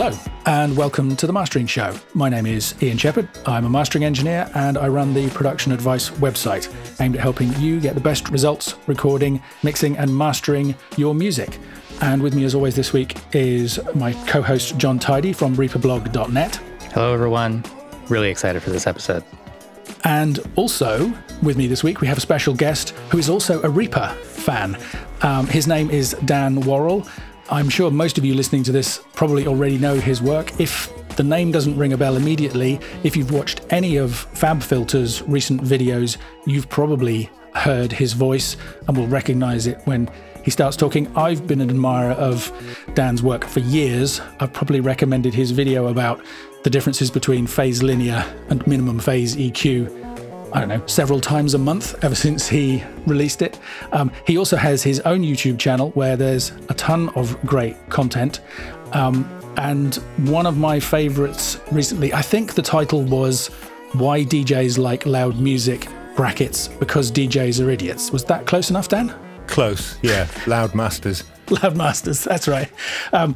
Hello, and welcome to the Mastering Show. My name is Ian Shepherd. I'm a mastering engineer and I run the Production Advice website aimed at helping you get the best results recording, mixing, and mastering your music. And with me, as always, this week is my co host Jon Tidey from ReaperBlog.net. Hello, everyone. Really excited for this episode. And also with me this week, we have a special guest who is also a Reaper fan. Um, his name is Dan Worrall. I'm sure most of you listening to this probably already know his work. If the name doesn't ring a bell immediately, if you've watched any of FabFilter's recent videos, you've probably heard his voice and will recognize it when he starts talking. I've been an admirer of Dan's work for years. I've probably recommended his video about the differences between phase linear and minimum phase EQ I don't know, several times a month ever since he released it. Um, he also has his own YouTube channel where there's a ton of great content. Um, and one of my favorites recently, I think the title was Why DJs Like Loud Music, brackets, because DJs are idiots. Was that close enough, Dan? Close, yeah. Loud Masters. Loud Masters, that's right. Um,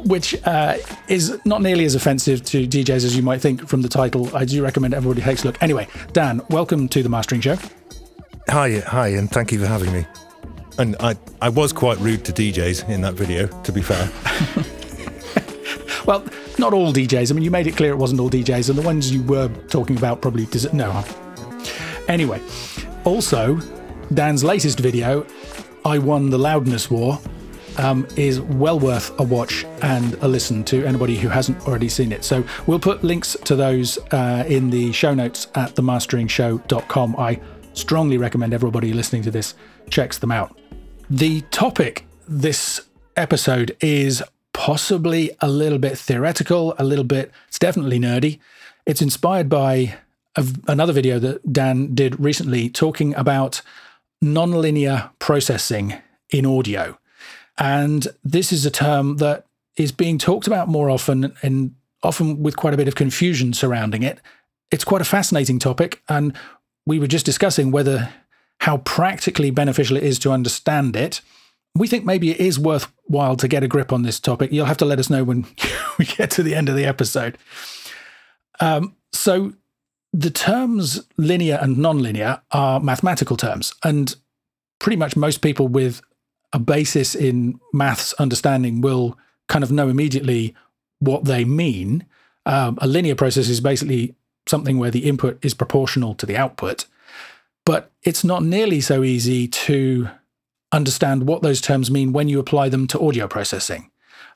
which uh, is not nearly as offensive to DJs as you might think from the title. I do recommend everybody takes a look. Anyway, Dan, welcome to the Mastering Show. Hi, hi, and thank you for having me. And I, I was quite rude to DJs in that video, to be fair. well, not all DJs. I mean, you made it clear it wasn't all DJs, and the ones you were talking about probably does it no. Anyway, also, Dan's latest video, I won the loudness war, um, is well worth a watch and a listen to anybody who hasn't already seen it. So we'll put links to those uh, in the show notes at themasteringshow.com. I strongly recommend everybody listening to this checks them out. The topic this episode is possibly a little bit theoretical, a little bit, it's definitely nerdy. It's inspired by a, another video that Dan did recently talking about nonlinear processing in audio. And this is a term that is being talked about more often and often with quite a bit of confusion surrounding it. It's quite a fascinating topic. And we were just discussing whether how practically beneficial it is to understand it. We think maybe it is worthwhile to get a grip on this topic. You'll have to let us know when we get to the end of the episode. Um, so, the terms linear and nonlinear are mathematical terms, and pretty much most people with a basis in maths understanding will kind of know immediately what they mean. Um, a linear process is basically something where the input is proportional to the output, but it's not nearly so easy to understand what those terms mean when you apply them to audio processing.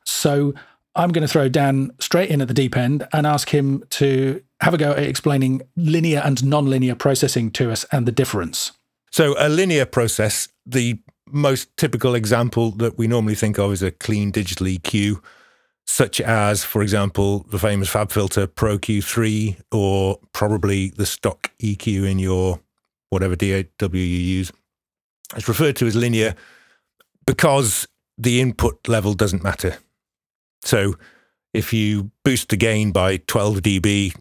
So I'm going to throw Dan straight in at the deep end and ask him to have a go at explaining linear and nonlinear processing to us and the difference. So, a linear process, the most typical example that we normally think of is a clean digital EQ, such as, for example, the famous FabFilter Pro Q3 or probably the stock EQ in your whatever DAW you use. It's referred to as linear because the input level doesn't matter. So if you boost the gain by 12 dB,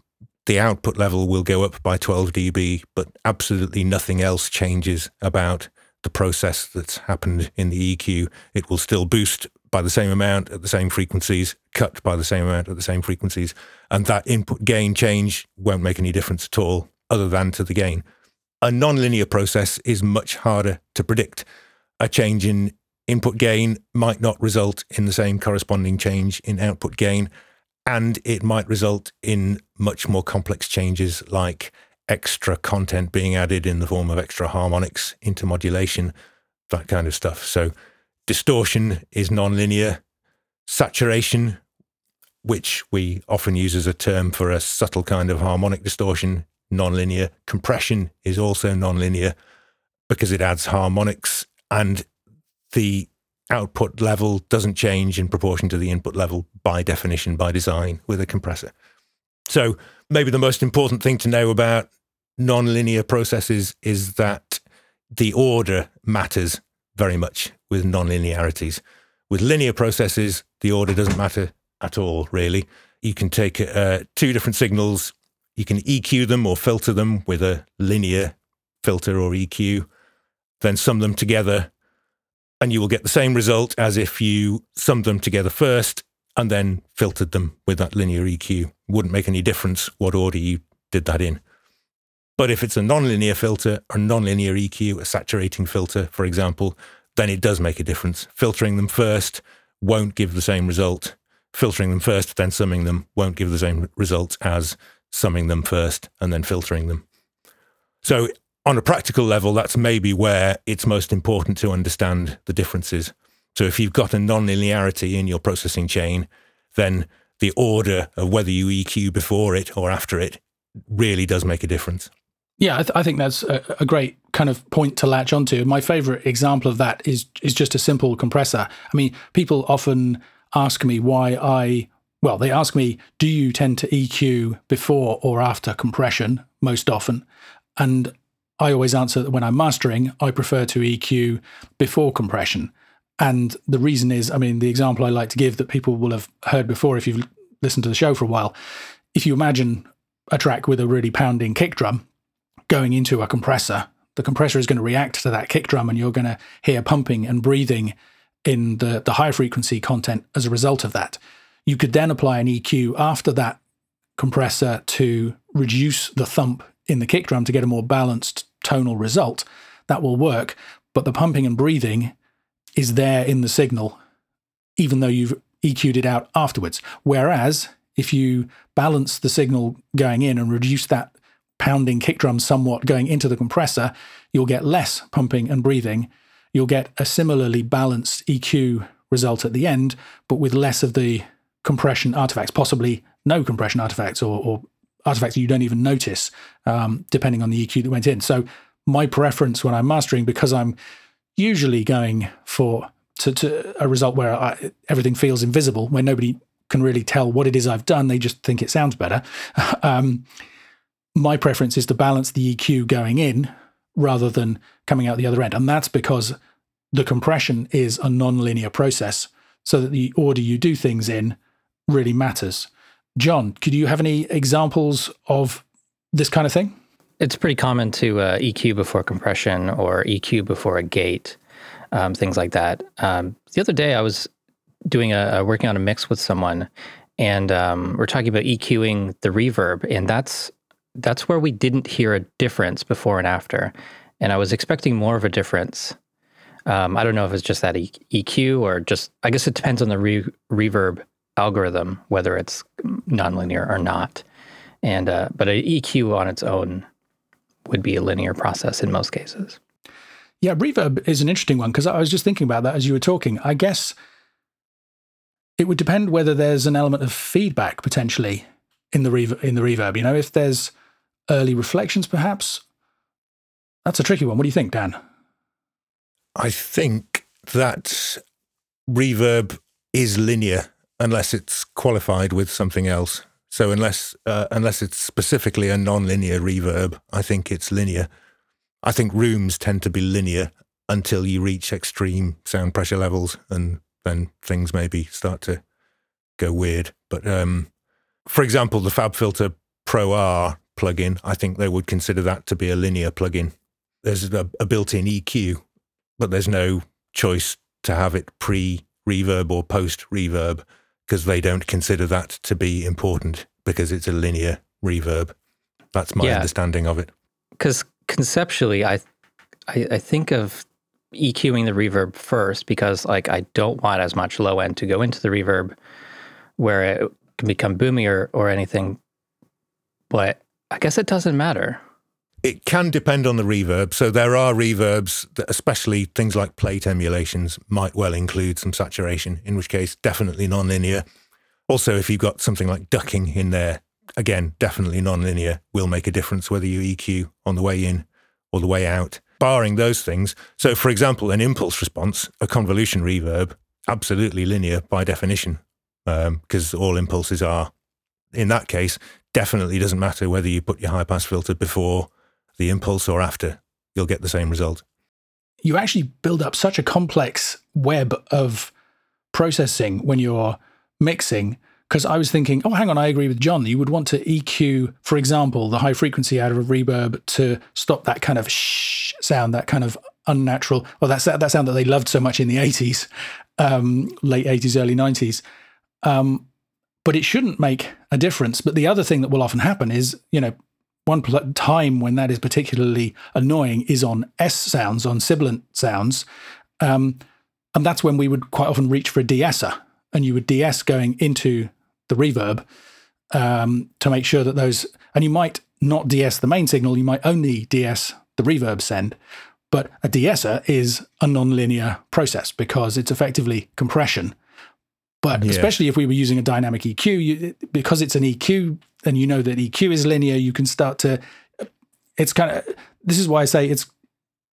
the output level will go up by 12 dB, but absolutely nothing else changes about the process that's happened in the EQ, it will still boost by the same amount at the same frequencies, cut by the same amount at the same frequencies. And that input gain change won't make any difference at all, other than to the gain. A nonlinear process is much harder to predict. A change in input gain might not result in the same corresponding change in output gain, and it might result in much more complex changes like extra content being added in the form of extra harmonics, intermodulation, that kind of stuff. So distortion is nonlinear. Saturation, which we often use as a term for a subtle kind of harmonic distortion, nonlinear. Compression is also nonlinear because it adds harmonics and the output level doesn't change in proportion to the input level by definition, by design with a compressor. So maybe the most important thing to know about nonlinear processes is that the order matters very much with nonlinearities. With linear processes, the order doesn't matter at all, really. You can take uh, two different signals, you can EQ them or filter them with a linear filter or EQ, then sum them together, and you will get the same result as if you summed them together first and then filtered them with that linear EQ. Wouldn't make any difference what order you did that in. But if it's a nonlinear filter or nonlinear EQ, a saturating filter, for example, then it does make a difference. Filtering them first won't give the same result. Filtering them first, then summing them won't give the same result as summing them first and then filtering them. So, on a practical level, that's maybe where it's most important to understand the differences. So, if you've got a nonlinearity in your processing chain, then the order of whether you EQ before it or after it really does make a difference. Yeah, I, th- I think that's a, a, great kind of point to latch onto. My favorite example of that is is just a simple compressor. I mean, people often ask me why I well, they ask me, do you tend to EQ before or after compression most often? And I always answer that when I'm mastering, I prefer to EQ before compression. And the reason is, I mean, the example I like to give that people will have heard before if you've listened to the show for a while. If you imagine a track with a really pounding kick drum, going into a compressor. The compressor is going to react to that kick drum, and you're going to hear pumping and breathing in the, the high frequency content as a result of that. You could then apply an EQ after that compressor to reduce the thump in the kick drum to get a more balanced tonal result. That will work, but the pumping and breathing is there in the signal, even though you've EQ'd it out afterwards. Whereas if you balance the signal going in and reduce that pounding kick drum somewhat going into the compressor, you'll get less pumping and breathing. You'll get a similarly balanced EQ result at the end, but with less of the compression artifacts, possibly no compression artifacts or, or artifacts you don't even notice, um, depending on the EQ that went in. So my preference when I'm mastering, because I'm usually going for to, to a result where I, everything feels invisible, where nobody can really tell what it is I've done, they just think it sounds better. um, my preference is to balance the EQ going in rather than coming out the other end. And that's because the compression is a non-linear process, so that the order you do things in really matters. Jon, could you have any examples of this kind of thing? It's pretty common to uh, EQ before compression or EQ before a gate, um, things like that. Um, the other day, I was doing a, working on a mix with someone, and um, we're talking about EQing the reverb, and that's that's where we didn't hear a difference before and after. And I was expecting more of a difference. Um, I don't know if it's just that e- EQ or just, I guess it depends on the re- reverb algorithm, whether it's nonlinear or not. And, uh, but an EQ on its own would be a linear process in most cases. Yeah, reverb is an interesting one because I was just thinking about that as you were talking. I guess it would depend whether there's an element of feedback potentially in the. In the reverb, you know, if there's early reflections, perhaps? That's a tricky one. What do you think, Dan? I think that reverb is linear unless it's qualified with something else. So unless uh, unless it's specifically a non-linear reverb, I think it's linear. I think rooms tend to be linear until you reach extreme sound pressure levels, and then things maybe start to go weird. But um, for example, the FabFilter Pro R plugin, I think they would consider that to be a linear plugin. There's a, a built-in EQ, but there's no choice to have it pre-reverb or post-reverb because they don't consider that to be important because it's a linear reverb. That's my yeah. understanding of it. Because conceptually, I, I I think of EQing the reverb first because like I don't want as much low end to go into the reverb where it can become boomier or anything. But I guess it doesn't matter. It can depend on the reverb. So there are reverbs that, especially things like plate emulations, might well include some saturation, in which case, definitely nonlinear. Also, if you've got something like ducking in there, again, definitely nonlinear will make a difference whether you EQ on the way in or the way out. Barring those things. So, for example, an impulse response, a convolution reverb, absolutely linear by definition, because um, all impulses are. In that case, definitely doesn't matter whether you put your high pass filter before the impulse or after, you'll get the same result. You actually build up such a complex web of processing when you're mixing. Because I was thinking, oh, hang on, I agree with John. You would want to EQ, for example, the high frequency out of a reverb to stop that kind of shh sound, that kind of unnatural, well, that's that sound that they loved so much in the 80s, um, late 80s, early 90s. Um, but it shouldn't make a difference. But the other thing that will often happen is, you know, one time when that is particularly annoying is on S sounds, on sibilant sounds. Um, and that's when we would quite often reach for a de-esser and you would de-ess going into the reverb um, to make sure that those, and you might not de-ess the main signal, you might only de-ess the reverb send. But a de-esser is a non-linear process because it's effectively compression. But yeah. especially if we were using a dynamic EQ, you, because it's an EQ and you know that EQ is linear, you can start to. It's kind of. This is why I say it's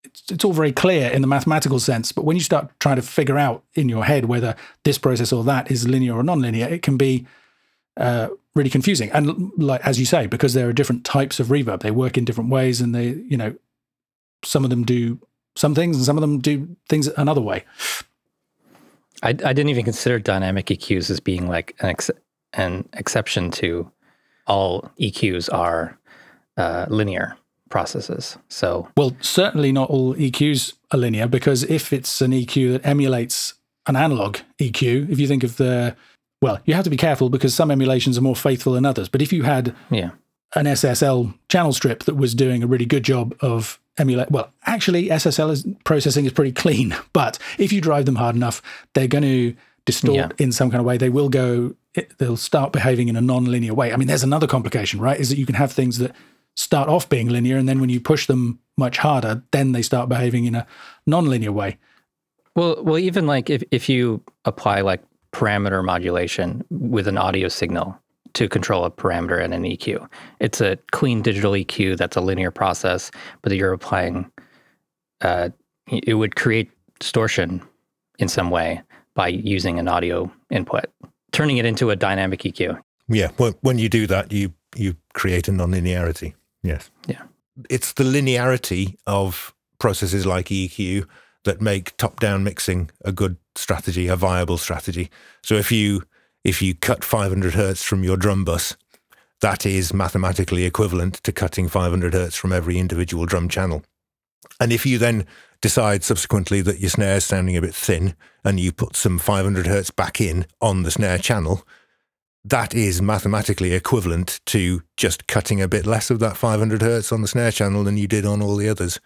it's, it's all very clear in the mathematical sense, but when you start trying to figure out in your head whether this process or that is linear or non-linear, it can be uh, really confusing. And like as you say, because there are different types of reverb, they work in different ways, and they, you know, some of them do some things, and some of them do things another way. I, I didn't even consider dynamic EQs as being like an ex- an exception to all EQs are uh, linear processes. So, well, certainly not all EQs are linear because if it's an EQ that emulates an analog EQ, if you think of the, well, you have to be careful because some emulations are more faithful than others. But if you had yeah. an SSL channel strip that was doing a really good job of emulate, well, actually, SSL is, processing is pretty clean. But if you drive them hard enough, they're going to distort yeah. in some kind of way. They will go. They'll start behaving in a non-linear way. I mean, there's another complication, right? Is that you can have things that start off being linear, and then when you push them much harder, then they start behaving in a non-linear way. Well, well, even like if if you apply like parameter modulation with an audio signal to control a parameter and an EQ, it's a clean digital EQ that's a linear process, but you're applying. Uh, it would create distortion in some way by using an audio input, turning it into a dynamic EQ. Yeah, well, when you do that, you you create a nonlinearity. Yes. Yeah. It's the linearity of processes like EQ that make top-down mixing a good strategy, a viable strategy. So if you if you cut 500 hertz from your drum bus, that is mathematically equivalent to cutting 500 hertz from every individual drum channel. And if you then decide subsequently that your snare is sounding a bit thin and you put some 500 hertz back in on the snare channel, that is mathematically equivalent to just cutting a bit less of that 500 hertz on the snare channel than you did on all the others.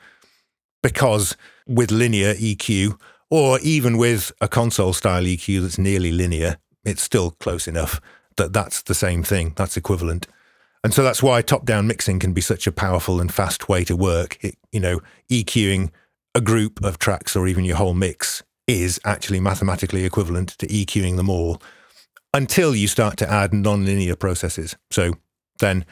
Because with linear EQ, or even with a console style EQ that's nearly linear, it's still close enough that that's the same thing, that's equivalent. And so that's why top down mixing can be such a powerful and fast way to work. It, you know, EQing a group of tracks or even your whole mix is actually mathematically equivalent to EQing them all until you start to add non-linear processes. So then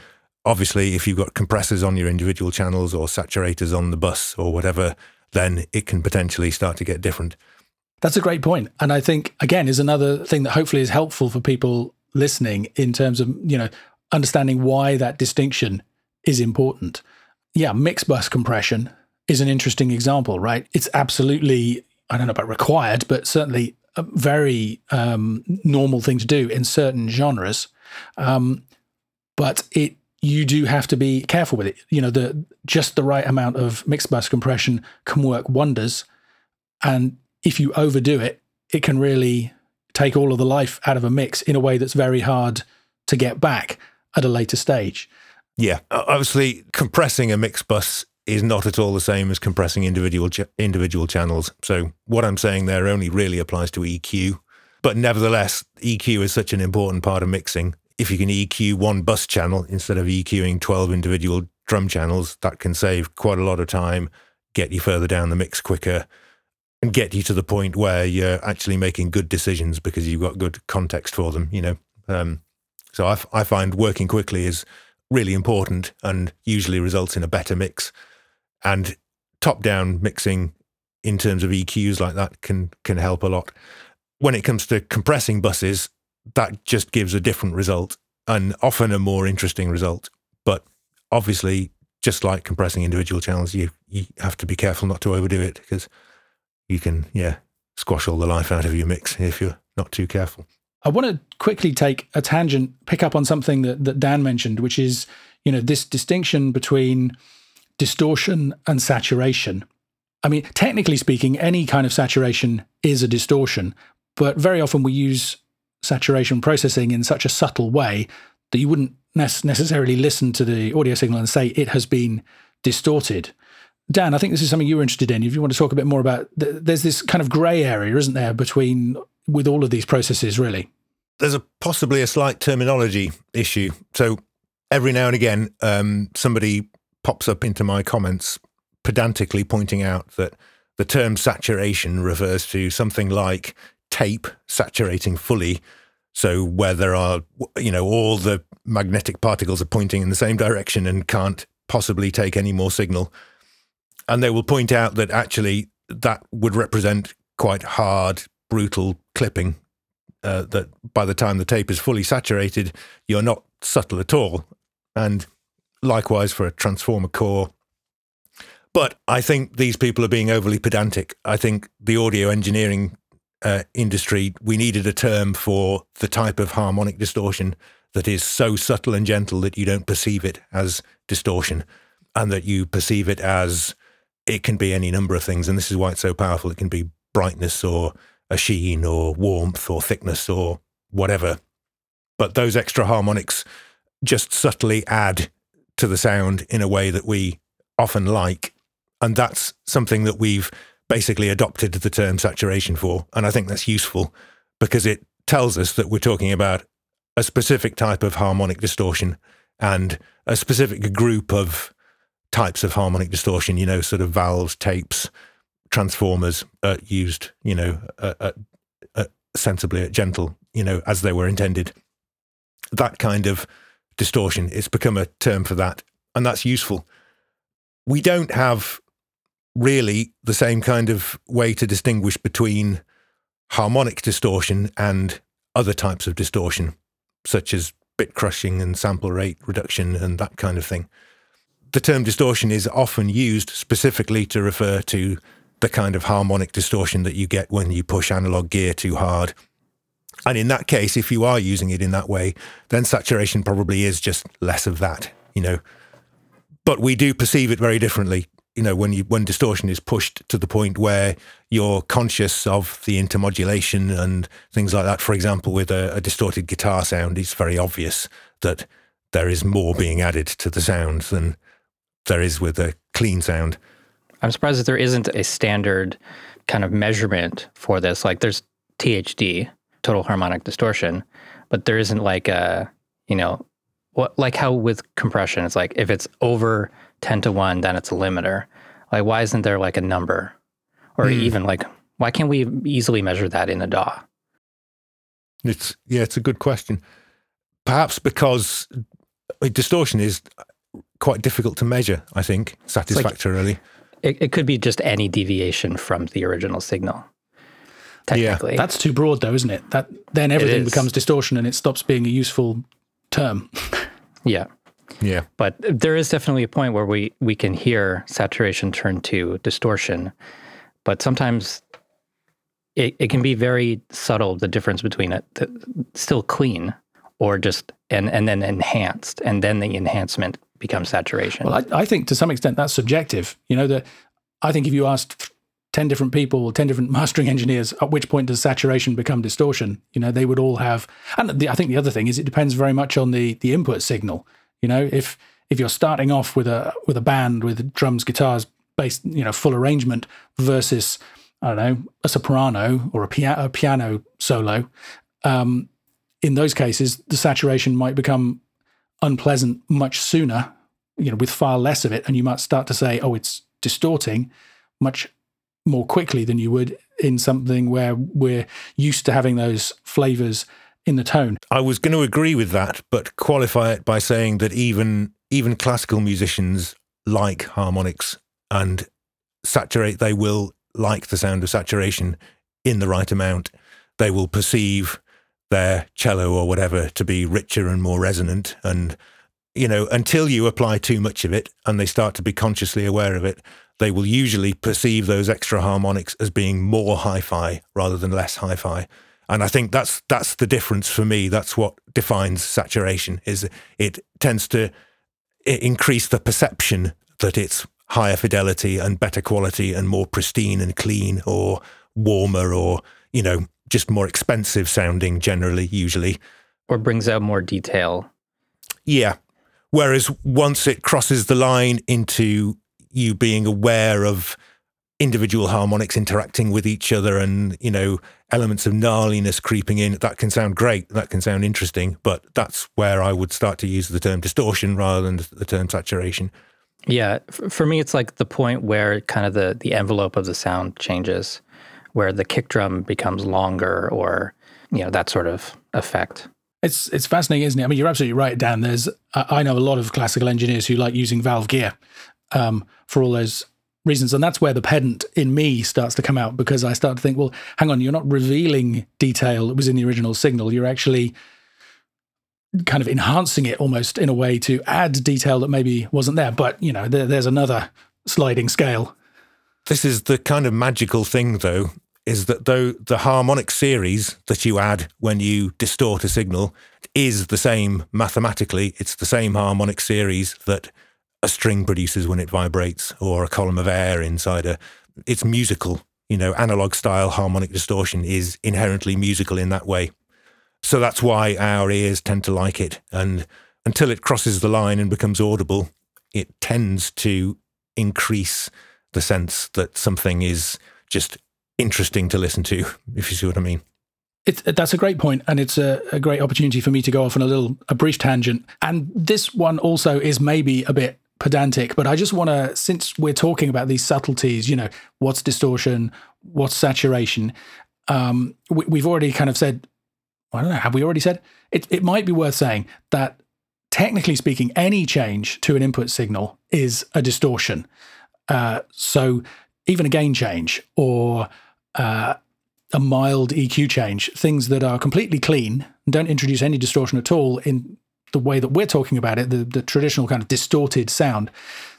obviously if you've got compressors on your individual channels or saturators on the bus or whatever, then it can potentially start to get different. That's a great point. And I think again is another thing that hopefully is helpful for people listening in terms of, you know, understanding why that distinction is important. Yeah, mixed bus compression is an interesting example, right? It's absolutely I don't know about required, but certainly a very um, normal thing to do in certain genres. Um, but it you do have to be careful with it. You know, the just the right amount of mixed bus compression can work wonders, and if you overdo it, it can really take all of the life out of a mix in a way that's very hard to get back at a later stage. Yeah, obviously, compressing a mix bus is not at all the same as compressing individual ch- individual channels. So what I'm saying there only really applies to EQ. But nevertheless, EQ is such an important part of mixing. If you can EQ one bus channel instead of EQing 12 individual drum channels, that can save quite a lot of time, get you further down the mix quicker, and get you to the point where you're actually making good decisions because you've got good context for them, you know. Um, so I, f- I find working quickly is really important and usually results in a better mix and top down mixing in terms of EQs like that can can help a lot. When it comes to compressing buses, that just gives a different result and often a more interesting result. But obviously, just like compressing individual channels, you you have to be careful not to overdo it because you can yeah squash all the life out of your mix if you're not too careful. I want to quickly take a tangent, pick up on something that, that Dan mentioned, which is, you know, this distinction between distortion and saturation. I mean, technically speaking, any kind of saturation is a distortion, but very often we use saturation processing in such a subtle way that you wouldn't necessarily listen to the audio signal and say it has been distorted. Dan, I think this is something you were interested in. If you want to talk a bit more about, there's this kind of grey area, isn't there, between with all of these processes, really? There's a possibly a slight terminology issue. So every now and again, um, somebody pops up into my comments pedantically pointing out that the term saturation refers to something like tape saturating fully. So where there are, you know, all the magnetic particles are pointing in the same direction and can't possibly take any more signal. And they will point out that actually that would represent quite hard, brutal clipping. Uh, that by the time the tape is fully saturated, you're not subtle at all. And likewise for a transformer core. But I think these people are being overly pedantic. I think the audio engineering uh, industry, we needed a term for the type of harmonic distortion that is so subtle and gentle that you don't perceive it as distortion and that you perceive it as it can be any number of things. And this is why it's so powerful. It can be brightness or a sheen or warmth or thickness or whatever. But those extra harmonics just subtly add to the sound in a way that we often like. And that's something that we've basically adopted the term saturation for. And I think that's useful because it tells us that we're talking about a specific type of harmonic distortion and a specific group of types of harmonic distortion, you know, sort of valves, tapes, transformers uh, used, you know, uh, uh, uh sensibly at gentle, you know, as they were intended. That kind of distortion, it's become a term for that. And that's useful. We don't have really the same kind of way to distinguish between harmonic distortion and other types of distortion, such as bit crushing and sample rate reduction and that kind of thing. The term distortion is often used specifically to refer to the kind of harmonic distortion that you get when you push analog gear too hard. And in that case, if you are using it in that way, then saturation probably is just less of that, you know. But we do perceive it very differently you know when you when distortion is pushed to the point where you're conscious of the intermodulation and things like that for example with a, a, distorted guitar sound it's very obvious that there is more being added to the sound than there is with a clean sound i'm surprised that there isn't a standard kind of measurement for this like there's thd total harmonic distortion but there isn't like a you know what like how with compression it's like if it's over 10 to 1, then it's a limiter. Like, why isn't there like a number? Or mm. even like, why can't we easily measure that in a DAW? It's, yeah, it's a good question. Perhaps because distortion is quite difficult to measure, I think, satisfactorily. Like, it, it could be just any deviation from the original signal. Technically. Yeah. That's too broad though, isn't it? That then everything becomes distortion and it stops being a useful term. yeah. Yeah. But there is definitely a point where we we can hear saturation turn to distortion. But sometimes it, it can be very subtle the difference between it still clean or just and and then enhanced and then the enhancement becomes saturation. Well, I, I think to some extent that's subjective. You know, that I think if you asked 10 different people, 10 different mastering engineers, at which point does saturation become distortion? You know, they would all have, and the, I think the other thing is it depends very much on the, the input signal. You know, if if you're starting off with a with a band with drums, guitars, bass, you know, full arrangement versus I don't know a soprano or a, pia- a piano solo, um, in those cases the saturation might become unpleasant much sooner. You know, with far less of it, and you might start to say, "Oh, it's distorting," much more quickly than you would in something where we're used to having those flavors in the tone. I was going to agree with that, but qualify it by saying that even even classical musicians like harmonics and saturate. They will like the sound of saturation in the right amount. They will perceive their cello or whatever to be richer and more resonant and you know until you apply too much of it and they start to be consciously aware of it they will usually perceive those extra harmonics as being more hi-fi rather than less hi-fi and I think that's that's the difference for me. That's what defines saturation. Is it tends to increase the perception that it's higher fidelity and better quality and more pristine and clean or warmer or you know just more expensive sounding generally, usually. Or brings out more detail. Yeah. Whereas once it crosses the line into you being aware of individual harmonics interacting with each other and, you know, elements of gnarliness creeping in, that can sound great. That can sound interesting. But that's where I would start to use the term distortion rather than the term saturation. Yeah. For me, it's like the point where kind of the, the envelope of the sound changes, where the kick drum becomes longer or, you know, that sort of effect. It's it's fascinating, isn't it? I mean, you're absolutely right, Dan. There's I know a lot of classical engineers who like using valve gear um, for all those reasons. And that's where the pedant in me starts to come out because I start to think, well, hang on, you're not revealing detail that was in the original signal. You're actually kind of enhancing it almost in a way to add detail that maybe wasn't there. But, you know, there, there's another sliding scale. This is the kind of magical thing, though, is that though the harmonic series that you add when you distort a signal is the same mathematically, it's the same harmonic series that a string produces when it vibrates or a column of air inside a it's musical. You know analog style harmonic distortion is inherently musical in that way. So that's why our ears tend to like it. And until it crosses the line and becomes audible it tends to increase the sense that something is just interesting to listen to if you see what i mean it's, that's a great point, and it's a, a, great opportunity for me to go off on a little a brief tangent. And this one also is maybe a bit pedantic, but I just want to, since we're talking about these subtleties, you know, what's distortion, what's saturation, um, we, have already kind of said, I don't know, have we already said? It, it might be worth saying that technically speaking, any change to an input signal is a distortion. Uh, so even a gain change or uh, a mild EQ change, things that are completely clean, don't introduce any distortion at all in the way that we're talking about it, the, the traditional kind of distorted sound,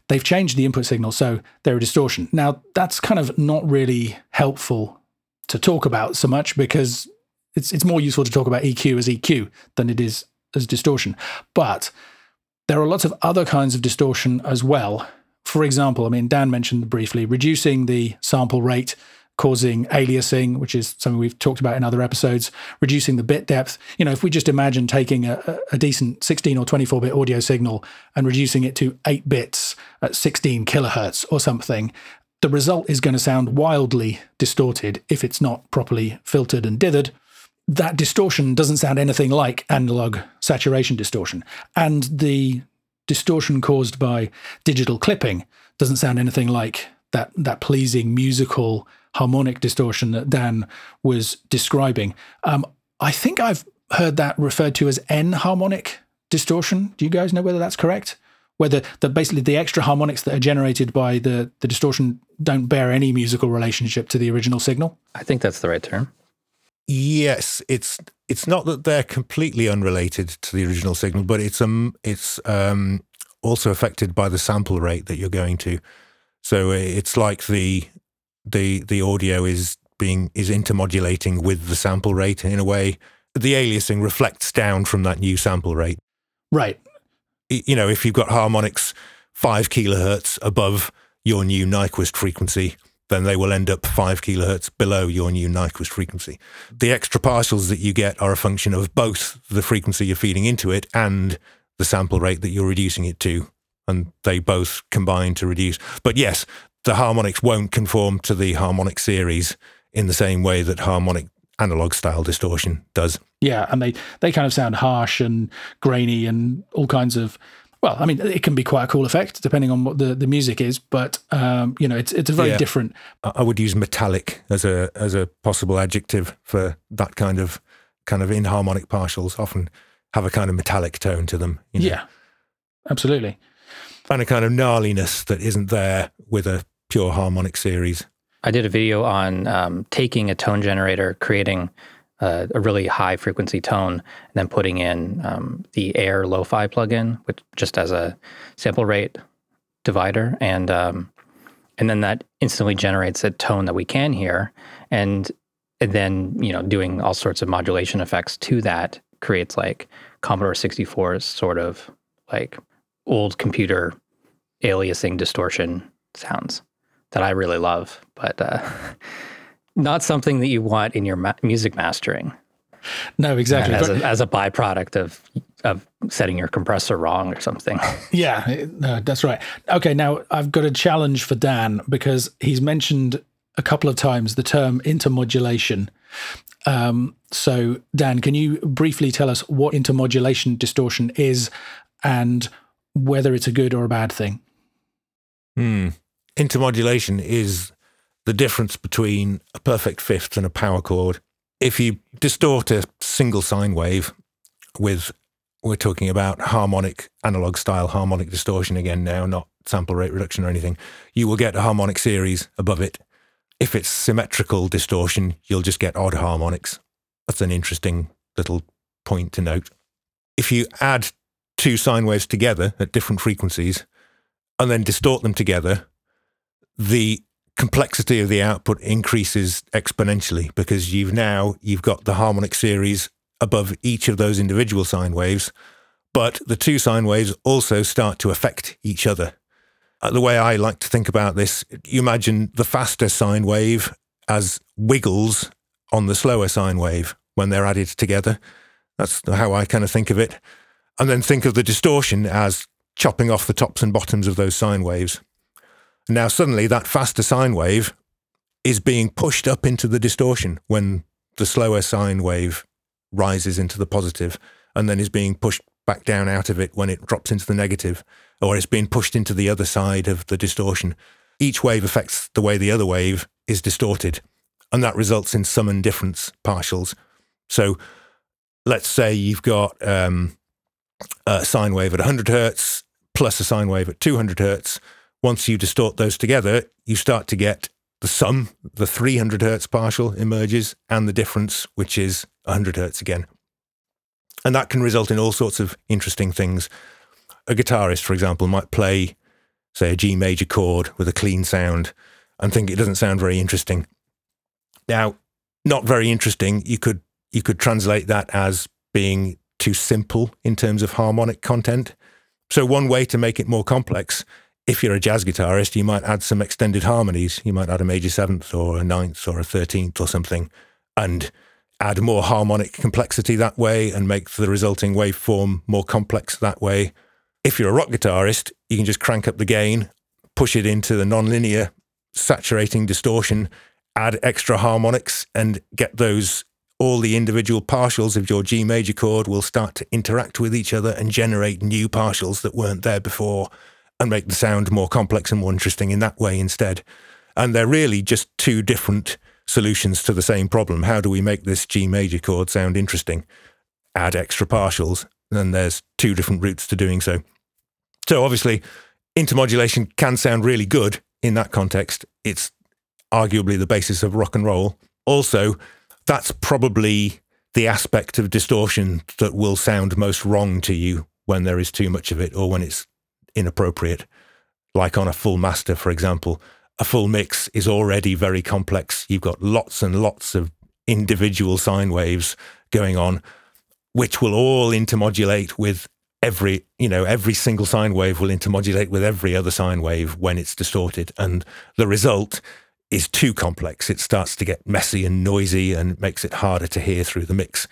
they've changed the input signal, so they're a distortion. Now, that's kind of not really helpful to talk about so much because it's it's more useful to talk about EQ as EQ than it is as distortion. But there are lots of other kinds of distortion as well. For example, I mean, Dan mentioned briefly reducing the sample rate causing aliasing, which is something we've talked about in other episodes, reducing the bit depth. You know, if we just imagine taking a, a decent 16 or 24 bit audio signal and reducing it to eight bits at 16 kilohertz or something, the result is going to sound wildly distorted if it's not properly filtered and dithered. That distortion doesn't sound anything like analog saturation distortion. And the distortion caused by digital clipping doesn't sound anything like that, that pleasing musical harmonic distortion that Dan was describing. Um, I think I've heard that referred to as inharmonic distortion. Do you guys know whether that's correct? Whether the basically the extra harmonics that are generated by the the distortion don't bear any musical relationship to the original signal? I think that's the right term. Yes, it's it's not that they're completely unrelated to the original signal, but it's um it's um also affected by the sample rate that you're going to. So it's like the the the audio is being is intermodulating with the sample rate in a way. The aliasing reflects down from that new sample rate. Right. You know, if you've got harmonics five kilohertz above your new Nyquist frequency, then they will end up five kilohertz below your new Nyquist frequency. The extra partials that you get are a function of both the frequency you're feeding into it and the sample rate that you're reducing it to. And they both combine to reduce. But yes, the harmonics won't conform to the harmonic series in the same way that harmonic analog style distortion does. Yeah, and they they kind of sound harsh and grainy and all kinds of. Well, I mean, it can be quite a cool effect depending on what the, the music is, but um, you know, it's it's a very yeah. different. I would use metallic as a as a possible adjective for that kind of kind of inharmonic partials. Often have a kind of metallic tone to them. You know? Yeah, absolutely. And a kind of gnarliness that isn't there with a pure harmonic series. I did a video on um, taking a tone generator, creating a, a, really high frequency tone, and then putting in um, the Air Lo-Fi plugin, which just as a sample rate divider, and um, and then that instantly generates a tone that we can hear, and, and then you know doing all sorts of modulation effects to that creates like Commodore 64's sort of like old computer aliasing distortion sounds that I really love. But uh, not something that you want in your ma- music mastering. No, exactly. As a, as a byproduct of of setting your compressor wrong or something. Yeah, no, that's right. Okay, now I've got a challenge for Dan because he's mentioned a couple of times the term intermodulation. Um, so, Dan, can you briefly tell us what intermodulation distortion is and whether it's a good or a bad thing? Hmm. Intermodulation is the difference between a perfect fifth and a power chord. If you distort a single sine wave with, we're talking about harmonic, analog style harmonic distortion again now, not sample rate reduction or anything, you will get a harmonic series above it. If it's symmetrical distortion, you'll just get odd harmonics. That's an interesting little point to note. If you add two sine waves together at different frequencies, and then distort them together, the complexity of the output increases exponentially because you've now you've got the harmonic series above each of those individual sine waves, but the two sine waves also start to affect each other. Uh, the way I like to think about this, you imagine the faster sine wave as wiggles on the slower sine wave when they're added together. That's how I kind of think of it. And then think of the distortion as chopping off the tops and bottoms of those sine waves. Now, suddenly, that faster sine wave is being pushed up into the distortion when the slower sine wave rises into the positive and then is being pushed back down out of it when it drops into the negative, or it's being pushed into the other side of the distortion. Each wave affects the way the other wave is distorted, and that results in sum and difference partials. So, let's say you've got um, a sine wave at 100 hertz plus a sine wave at 200 hertz. Once you distort those together, you start to get the sum, the 300 hertz partial emerges, and the difference, which is 100 hertz again. And that can result in all sorts of interesting things. A guitarist, for example, might play, say, a G major chord with a clean sound and think it doesn't sound very interesting. Now, not very interesting. You could you could translate that as being too simple in terms of harmonic content. So one way to make it more complex, if you're a jazz guitarist, you might add some extended harmonies. You might add a major seventh or a ninth or a thirteenth or something, and add more harmonic complexity that way and make the resulting waveform more complex that way. If you're a rock guitarist, you can just crank up the gain, push it into the nonlinear saturating distortion, add extra harmonics and get those all the individual partials of your G major chord will start to interact with each other and generate new partials that weren't there before and make the sound more complex and more interesting in that way instead. And they're really just two different solutions to the same problem. How do we make this G major chord sound interesting? Add extra partials, and there's two different routes to doing so. So obviously, intermodulation can sound really good in that context. It's arguably the basis of rock and roll. Also, that's probably the aspect of distortion that will sound most wrong to you when there is too much of it or when it's inappropriate. Like on a full master, for example, a full mix is already very complex. You've got lots and lots of individual sine waves going on, which will all intermodulate with every, you know, every single sine wave will intermodulate with every other sine wave when it's distorted. And the result is too complex. It starts to get messy and noisy and makes it harder to hear through the mix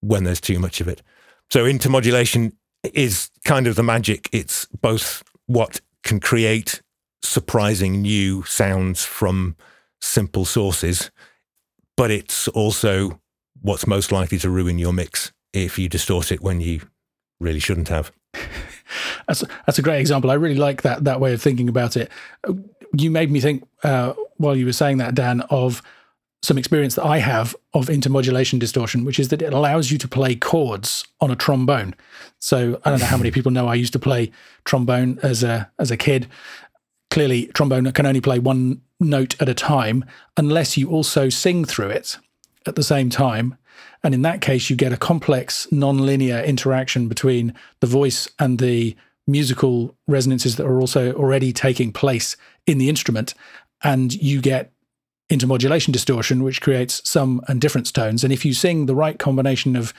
when there's too much of it. So intermodulation is kind of the magic. It's both what can create surprising new sounds from simple sources, but it's also what's most likely to ruin your mix if you distort it when you really shouldn't have. That's that's a great example. I really like that that way of thinking about it. You made me think uh, while you were saying that, Dan, of some experience that I have of intermodulation distortion, which is that it allows you to play chords on a trombone. So I don't know how many people know I used to play trombone as a as a kid. Clearly, trombone can only play one note at a time unless you also sing through it at the same time. And in that case, you get a complex non-linear interaction between the voice and the musical resonances that are also already taking place in the instrument. And you get intermodulation distortion, which creates sum and difference tones. And if you sing the right combination of,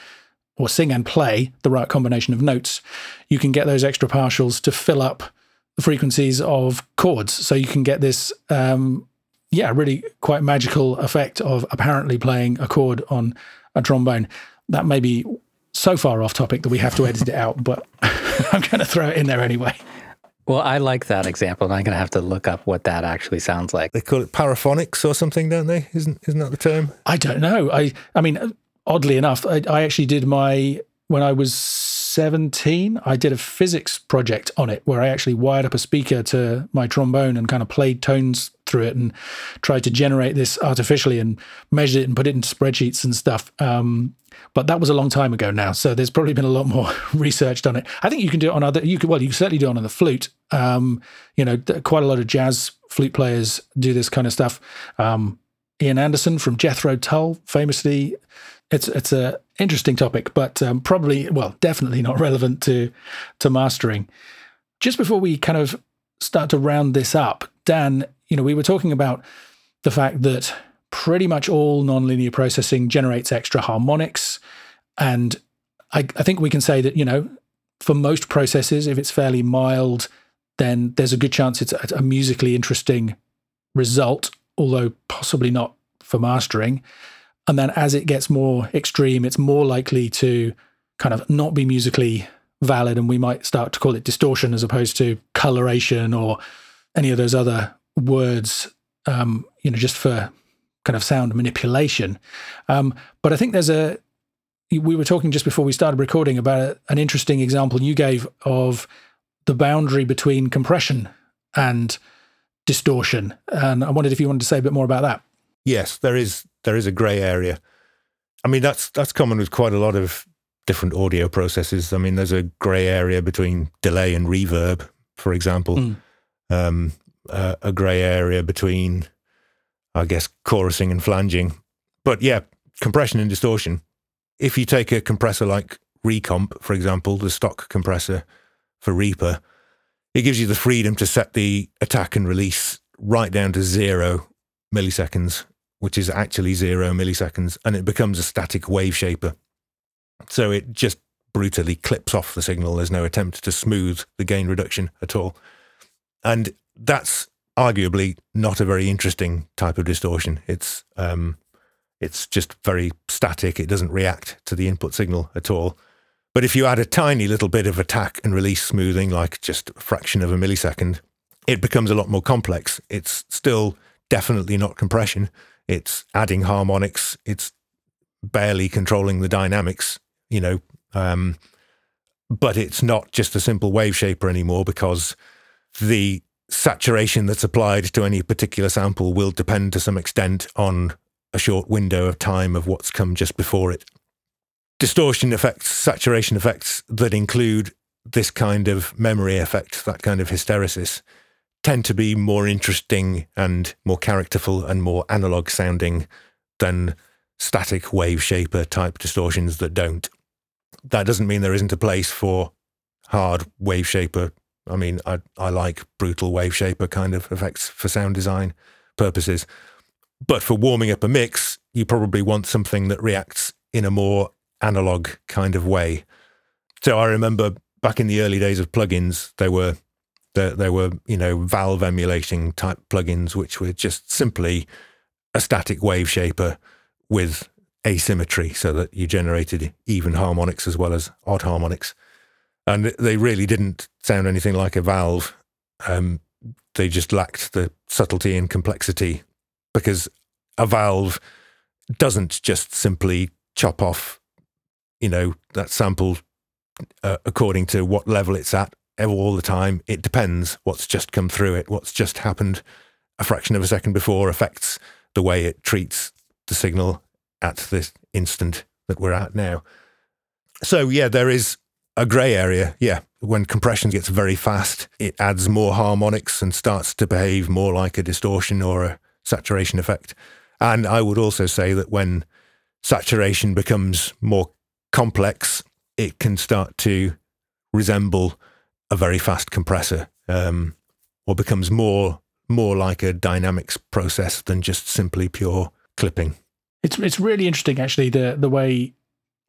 or sing and play the right combination of notes, you can get those extra partials to fill up the frequencies of chords. So you can get this um, yeah, really quite magical effect of apparently playing a chord on a trombone. That may be so far off topic that we have to edit it out, but I'm going to throw it in there anyway. Well, I like that example, and I'm going to have to look up what that actually sounds like. They call it paraphonics or something, don't they? Isn't isn't that the term? I don't know. I I mean, oddly enough, I, I actually did my when I was 17, I did a physics project on it where I actually wired up a speaker to my trombone and kind of played tones through it and tried to generate this artificially and measured it and put it into spreadsheets and stuff. Um, but that was a long time ago now, so there's probably been a lot more research done on it. I think you can do it on other. You could well, you can certainly do it on the flute. Um, you know, quite a lot of jazz flute players do this kind of stuff. Um, Ian Anderson from Jethro Tull famously it's it's a interesting topic, but um, probably well, definitely not relevant to to mastering. Just before we kind of start to round this up, Dan, you know, we were talking about the fact that pretty much all nonlinear processing generates extra harmonics, and I, I think we can say that you know, for most processes, if it's fairly mild, then there's a good chance it's a, a musically interesting result, although possibly not for mastering. And then as it gets more extreme, it's more likely to kind of not be musically valid. And we might start to call it distortion as opposed to coloration or any of those other words, um, you know, just for kind of sound manipulation. Um, but I think there's a, we were talking just before we started recording about a, an interesting example you gave of the boundary between compression and distortion. And I wondered if you wanted to say a bit more about that. Yes, there is there is a grey area. I mean, that's that's common with quite a lot of different audio processes. I mean, there's a grey area between delay and reverb, for example. Mm. Um, a grey area between, I guess, chorusing and flanging. But yeah, compression and distortion. If you take a compressor like ReaComp, for example, the stock compressor for Reaper, it gives you the freedom to set the attack and release right down to zero milliseconds which is actually zero milliseconds, and it becomes a static wave shaper. So it just brutally clips off the signal. There's no attempt to smooth the gain reduction at all. And that's arguably not a very interesting type of distortion. It's um, it's just very static. It doesn't react to the input signal at all. But if you add a tiny little bit of attack and release smoothing, like just a fraction of a millisecond, it becomes a lot more complex. It's still definitely not compression, it's adding harmonics. It's barely controlling the dynamics, you know. Um, but it's not just a simple wave shaper anymore because the saturation that's applied to any particular sample will depend to some extent on a short window of time of what's come just before it. Distortion effects, saturation effects that include this kind of memory effect, that kind of hysteresis, tend to be more interesting and more characterful and more analog sounding than static wave shaper type distortions that don't. That doesn't mean there isn't a place for hard wave shaper. I mean, I, I like brutal wave shaper kind of effects for sound design purposes. But for warming up a mix, you probably want something that reacts in a more analog kind of way. So I remember back in the early days of plugins, there were there, there were, you know, valve emulating type plugins, which were just simply a static wave shaper with asymmetry so that you generated even harmonics as well as odd harmonics. And they really didn't sound anything like a valve. Um, they just lacked the subtlety and complexity because a valve doesn't just simply chop off, you know, that sample uh, according to what level it's at all the time. It depends what's just come through it, what's just happened a fraction of a second before affects the way it treats the signal at this instant that we're at now. So, yeah, there is a grey area. Yeah, when compression gets very fast, it adds more harmonics and starts to behave more like a distortion or a saturation effect. And I would also say that when saturation becomes more complex, it can start to resemble a very fast compressor, um, or becomes more more like a dynamics process than just simply pure clipping. It's it's really interesting actually the the way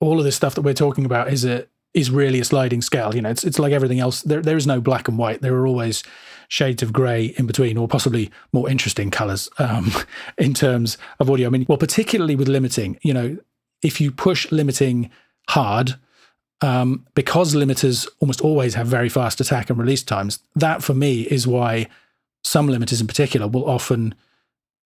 all of this stuff that we're talking about is a is really a sliding scale. You know, it's it's like everything else. There there is no black and white. There are always shades of grey in between, or possibly more interesting colours um, in terms of audio. I mean, well, particularly with limiting, you know, if you push limiting hard, um, because limiters almost always have very fast attack and release times, that for me is why some limiters in particular will often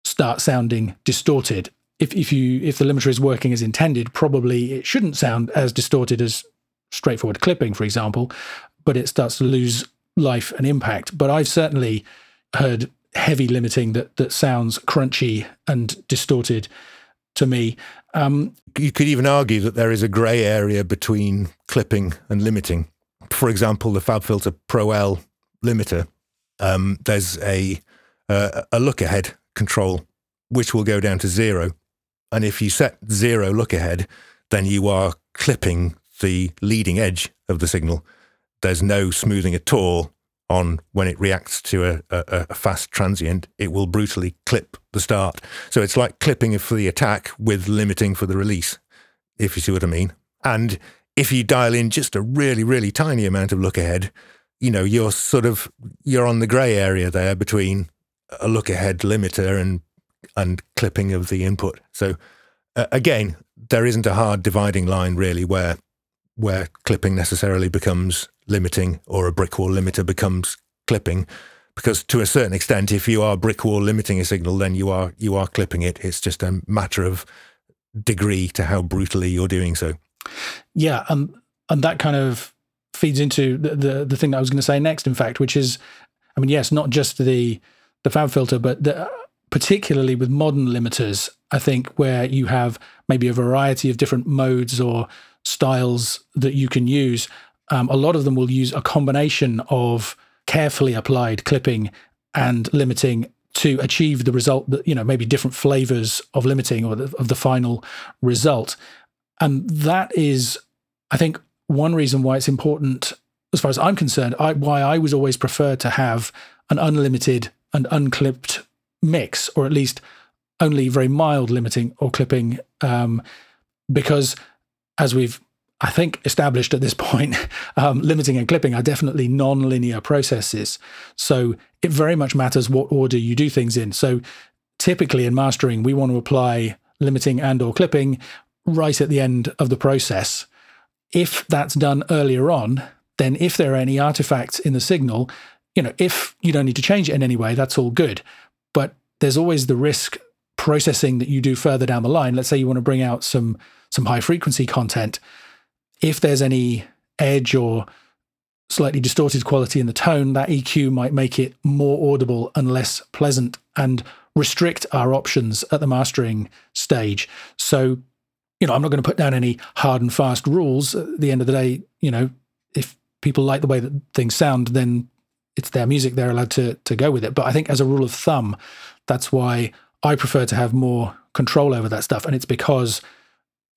start sounding distorted. If, if you if the limiter is working as intended, probably it shouldn't sound as distorted as straightforward clipping, for example, but it starts to lose life and impact. But I've certainly heard heavy limiting that that sounds crunchy and distorted to me. Um, you could even argue that there is a grey area between clipping and limiting. For example, the FabFilter Pro L limiter, um, there's a uh, a look ahead control which will go down to zero, and if you set zero look ahead, then you are clipping the leading edge of the signal. There's no smoothing at all on when it reacts to a, a, a, fast transient, it will brutally clip the start. So it's like clipping for the attack with limiting for the release, if you see what I mean. And if you dial in just a really, really tiny amount of look ahead, you know, you're sort of you're on the grey area there between a look ahead limiter and and clipping of the input. So uh, again, there isn't a hard dividing line really where where clipping necessarily becomes limiting or a brick wall limiter becomes clipping. Because to a certain extent if you are brick wall limiting a signal then you are you are clipping it. It's just a matter of degree to how brutally you're doing so. Yeah um, and that kind of feeds into the, the, the thing that I was going to say next in fact which is I mean yes not just the the FabFilter but the, particularly with modern limiters I think where you have maybe a variety of different modes or styles that you can use, um, a lot of them will use a combination of carefully applied clipping and limiting to achieve the result that you know maybe different flavors of limiting or the, of the final result. And that is i think one reason why it's important as far as i'm concerned I, why i was always prefer to have an unlimited and unclipped mix or at least only very mild limiting or clipping um, because as we've I think established at this point, um, limiting and clipping are definitely non-linear processes. So it very much matters what order you do things in. So typically in mastering, we want to apply limiting and or clipping right at the end of the process. If that's done earlier on, then if there are any artifacts in the signal, you know, if you don't need to change it in any way, that's all good. But there's always the risk processing that you do further down the line. Let's say you want to bring out some some high frequency content, if there's any edge or slightly distorted quality in the tone, that EQ might make it more audible and less pleasant and restrict our options at the mastering stage. So, you know, I'm not going to put down any hard and fast rules. At the end of the day, you know, if people like the way that things sound, then it's their music, they're allowed to to go with it. But I think as a rule of thumb, that's why I prefer to have more control over that stuff. And it's because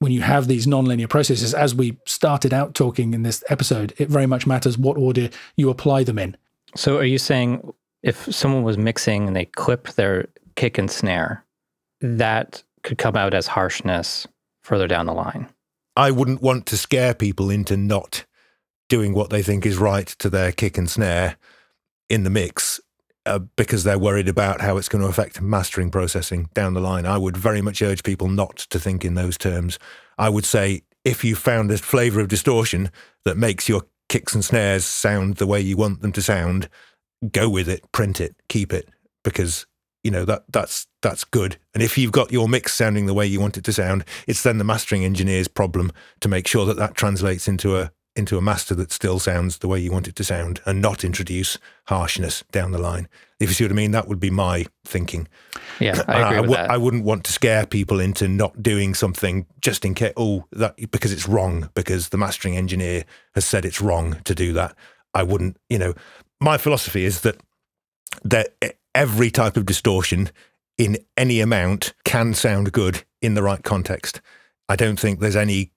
when you have these nonlinear processes, as we started out talking in this episode, it very much matters what order you apply them in. So, are you saying if someone was mixing and they clip their kick and snare, that could come out as harshness further down the line? I wouldn't want to scare people into not doing what they think is right to their kick and snare in the mix uh, because they're worried about how it's going to affect mastering processing down the line. I would very much urge people not to think in those terms. I would say if you found a flavor of distortion that makes your kicks and snares sound the way you want them to sound, go with it, print it, keep it, because you know that that's that's good. And if you've got your mix sounding the way you want it to sound, it's then the mastering engineer's problem to make sure that that translates into a into a master that still sounds the way you want it to sound and not introduce harshness down the line. If you see what I mean, that would be my thinking. Yeah, I agree I, with that. I wouldn't want to scare people into not doing something just in case, oh, that because it's wrong, because the mastering engineer has said it's wrong to do that. I wouldn't, you know, my philosophy is that that every type of distortion in any amount can sound good in the right context. I don't think there's any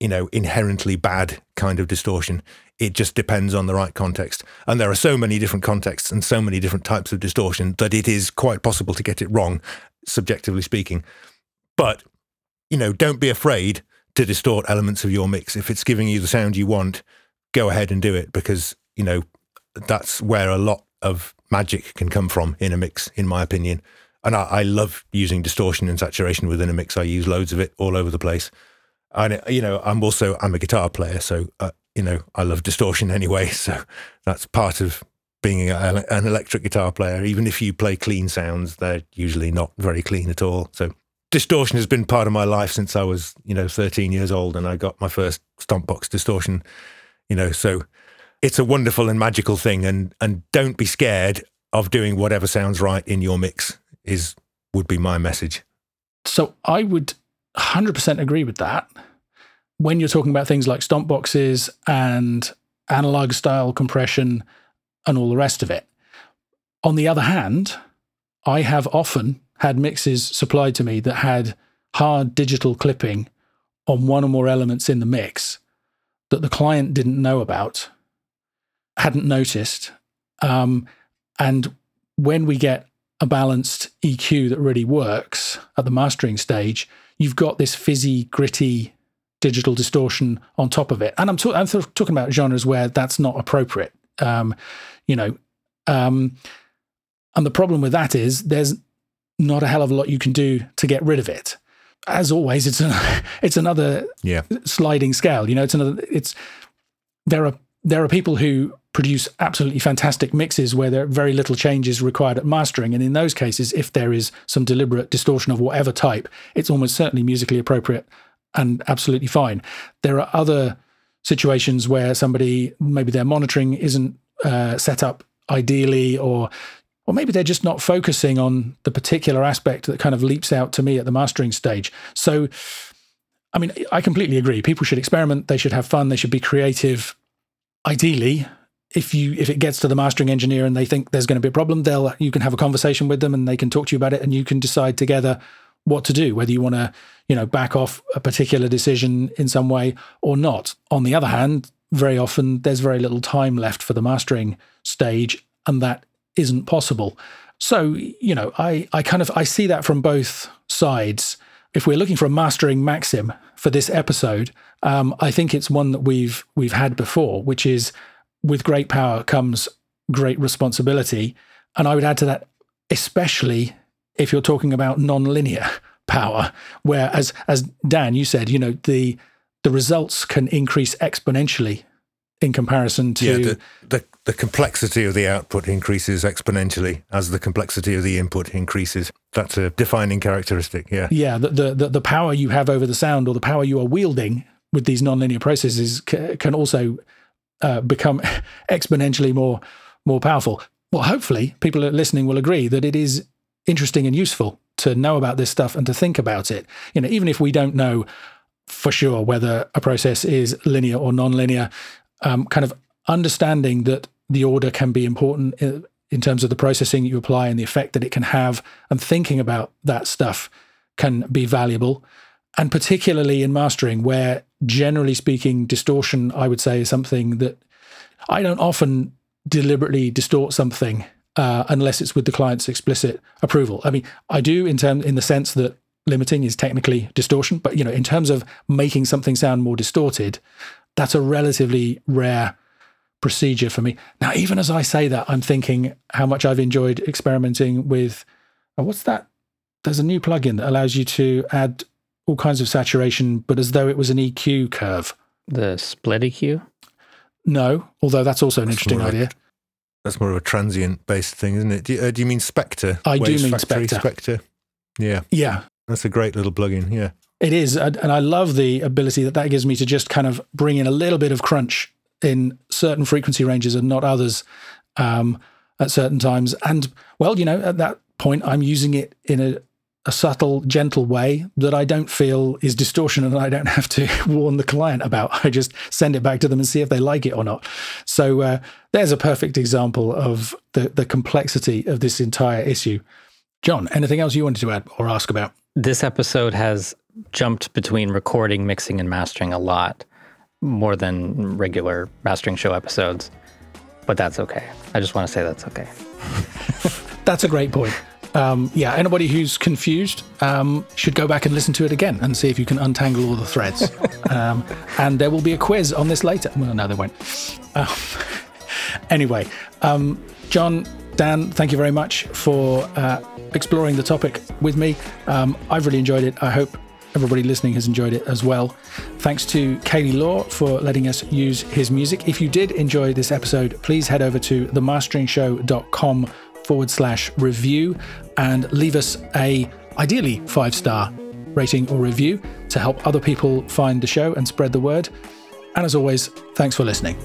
you know, inherently bad kind of distortion. It just depends on the right context. And there are so many different contexts and so many different types of distortion that it is quite possible to get it wrong, subjectively speaking. But, you know, don't be afraid to distort elements of your mix. If it's giving you the sound you want, go ahead and do it because, you know, that's where a lot of magic can come from in a mix, in my opinion. And I, I love using distortion and saturation within a mix. I use loads of it all over the place. And, you know, I'm also, I'm a guitar player. So, uh, you know, I love distortion anyway. So that's part of being a, an electric guitar player. Even if you play clean sounds, they're usually not very clean at all. So distortion has been part of my life since I was, you know, 13 years old and I got my first Stompbox distortion, you know, so it's a wonderful and magical thing and and don't be scared of doing whatever sounds right in your mix is would be my message. So I would 100% agree with that. When you're talking about things like stomp boxes and analog style compression and all the rest of it. On the other hand, I have often had mixes supplied to me that had hard digital clipping on one or more elements in the mix that the client didn't know about, hadn't noticed. Um, and when we get a balanced EQ that really works at the mastering stage, you've got this fizzy, gritty digital distortion on top of it. And I'm, I'm talking about genres where that's not appropriate. Um, you know, um, and the problem with that is there's not a hell of a lot you can do to get rid of it. As always, it's an, it's another yeah. sliding scale. You know, it's another. It's there are there are people who produce absolutely fantastic mixes where there are very little changes required at mastering, and in those cases, if there is some deliberate distortion of whatever type, it's almost certainly musically appropriate and absolutely fine. There are other situations where somebody maybe their monitoring isn't uh, set up ideally, or or maybe they're just not focusing on the particular aspect that kind of leaps out to me at the mastering stage. So, I mean, I completely agree. People should experiment. They should have fun. They should be creative. Ideally, if you if it gets to the mastering engineer and they think there's going to be a problem, they'll you can have a conversation with them and they can talk to you about it, and you can decide together what to do, whether you want to you know back off a particular decision in some way or not. On the other hand, very often there's very little time left for the mastering stage, and that isn't possible. So, you know, I, I kind of I see that from both sides. If we're looking for a mastering maxim for this episode, um, I think it's one that we've we've had before, which is with great power comes great responsibility. And I would add to that, especially if you're talking about non-linear power, where as as Dan, you said, you know, the the results can increase exponentially in comparison to yeah, the, the, the complexity of the output increases exponentially as the complexity of the input increases. That's a defining characteristic. Yeah. Yeah. The, the, the power you have over the sound or the power you are wielding with these nonlinear processes c- can also uh, become exponentially more, more powerful. Well, hopefully people listening will agree that it is interesting and useful to know about this stuff and to think about it. You know, even if we don't know for sure whether a process is linear or nonlinear, um, kind of understanding that the order can be important in, in terms of the processing you apply and the effect that it can have, and thinking about that stuff can be valuable. And particularly in mastering, where generally speaking, distortion, I would say, is something that I don't often deliberately distort something uh, unless it's with the client's explicit approval. I mean, I do in term in the sense that limiting is technically distortion, but you know, in terms of making something sound more distorted, that's a relatively rare procedure for me. Now, even as I say that, I'm thinking how much I've enjoyed experimenting with oh, what's that? There's a new plugin that allows you to add all kinds of saturation, but as though it was an EQ curve. The split EQ? No, although that's also an that's interesting idea. A, that's more of a transient based thing, isn't it? Do you, uh, do you mean Spectre? I do mean Spectre. Spectre. Yeah. Yeah. That's a great little plugin. Yeah. It is. And I love the ability that that gives me to just kind of bring in a little bit of crunch in certain frequency ranges and not others um, at certain times. And well, you know, at that point, I'm using it in a, a, subtle, gentle way that I don't feel is distortion and I don't have to warn the client about. I just send it back to them and see if they like it or not. So uh, there's a perfect example of the, the complexity of this entire issue. Jon, anything else you wanted to add or ask about? This episode has jumped between recording, mixing, and mastering a lot more than regular mastering show episodes. But that's okay. I just want to say that's okay. that's a great point. Um, yeah, anybody who's confused um, should go back and listen to it again and see if you can untangle all the threads. um, and there will be a quiz on this later. Well, no, there won't. Um, anyway, um, Jon, Dan, thank you very much for uh, exploring the topic with me. Um, I've really enjoyed it. I hope everybody listening has enjoyed it as well. Thanks to Cayley Law for letting us use his music. If you did enjoy this episode, please head over to themasteringshow.com forward slash review and leave us a ideally five star rating or review to help other people find the show and spread the word. And as always, thanks for listening.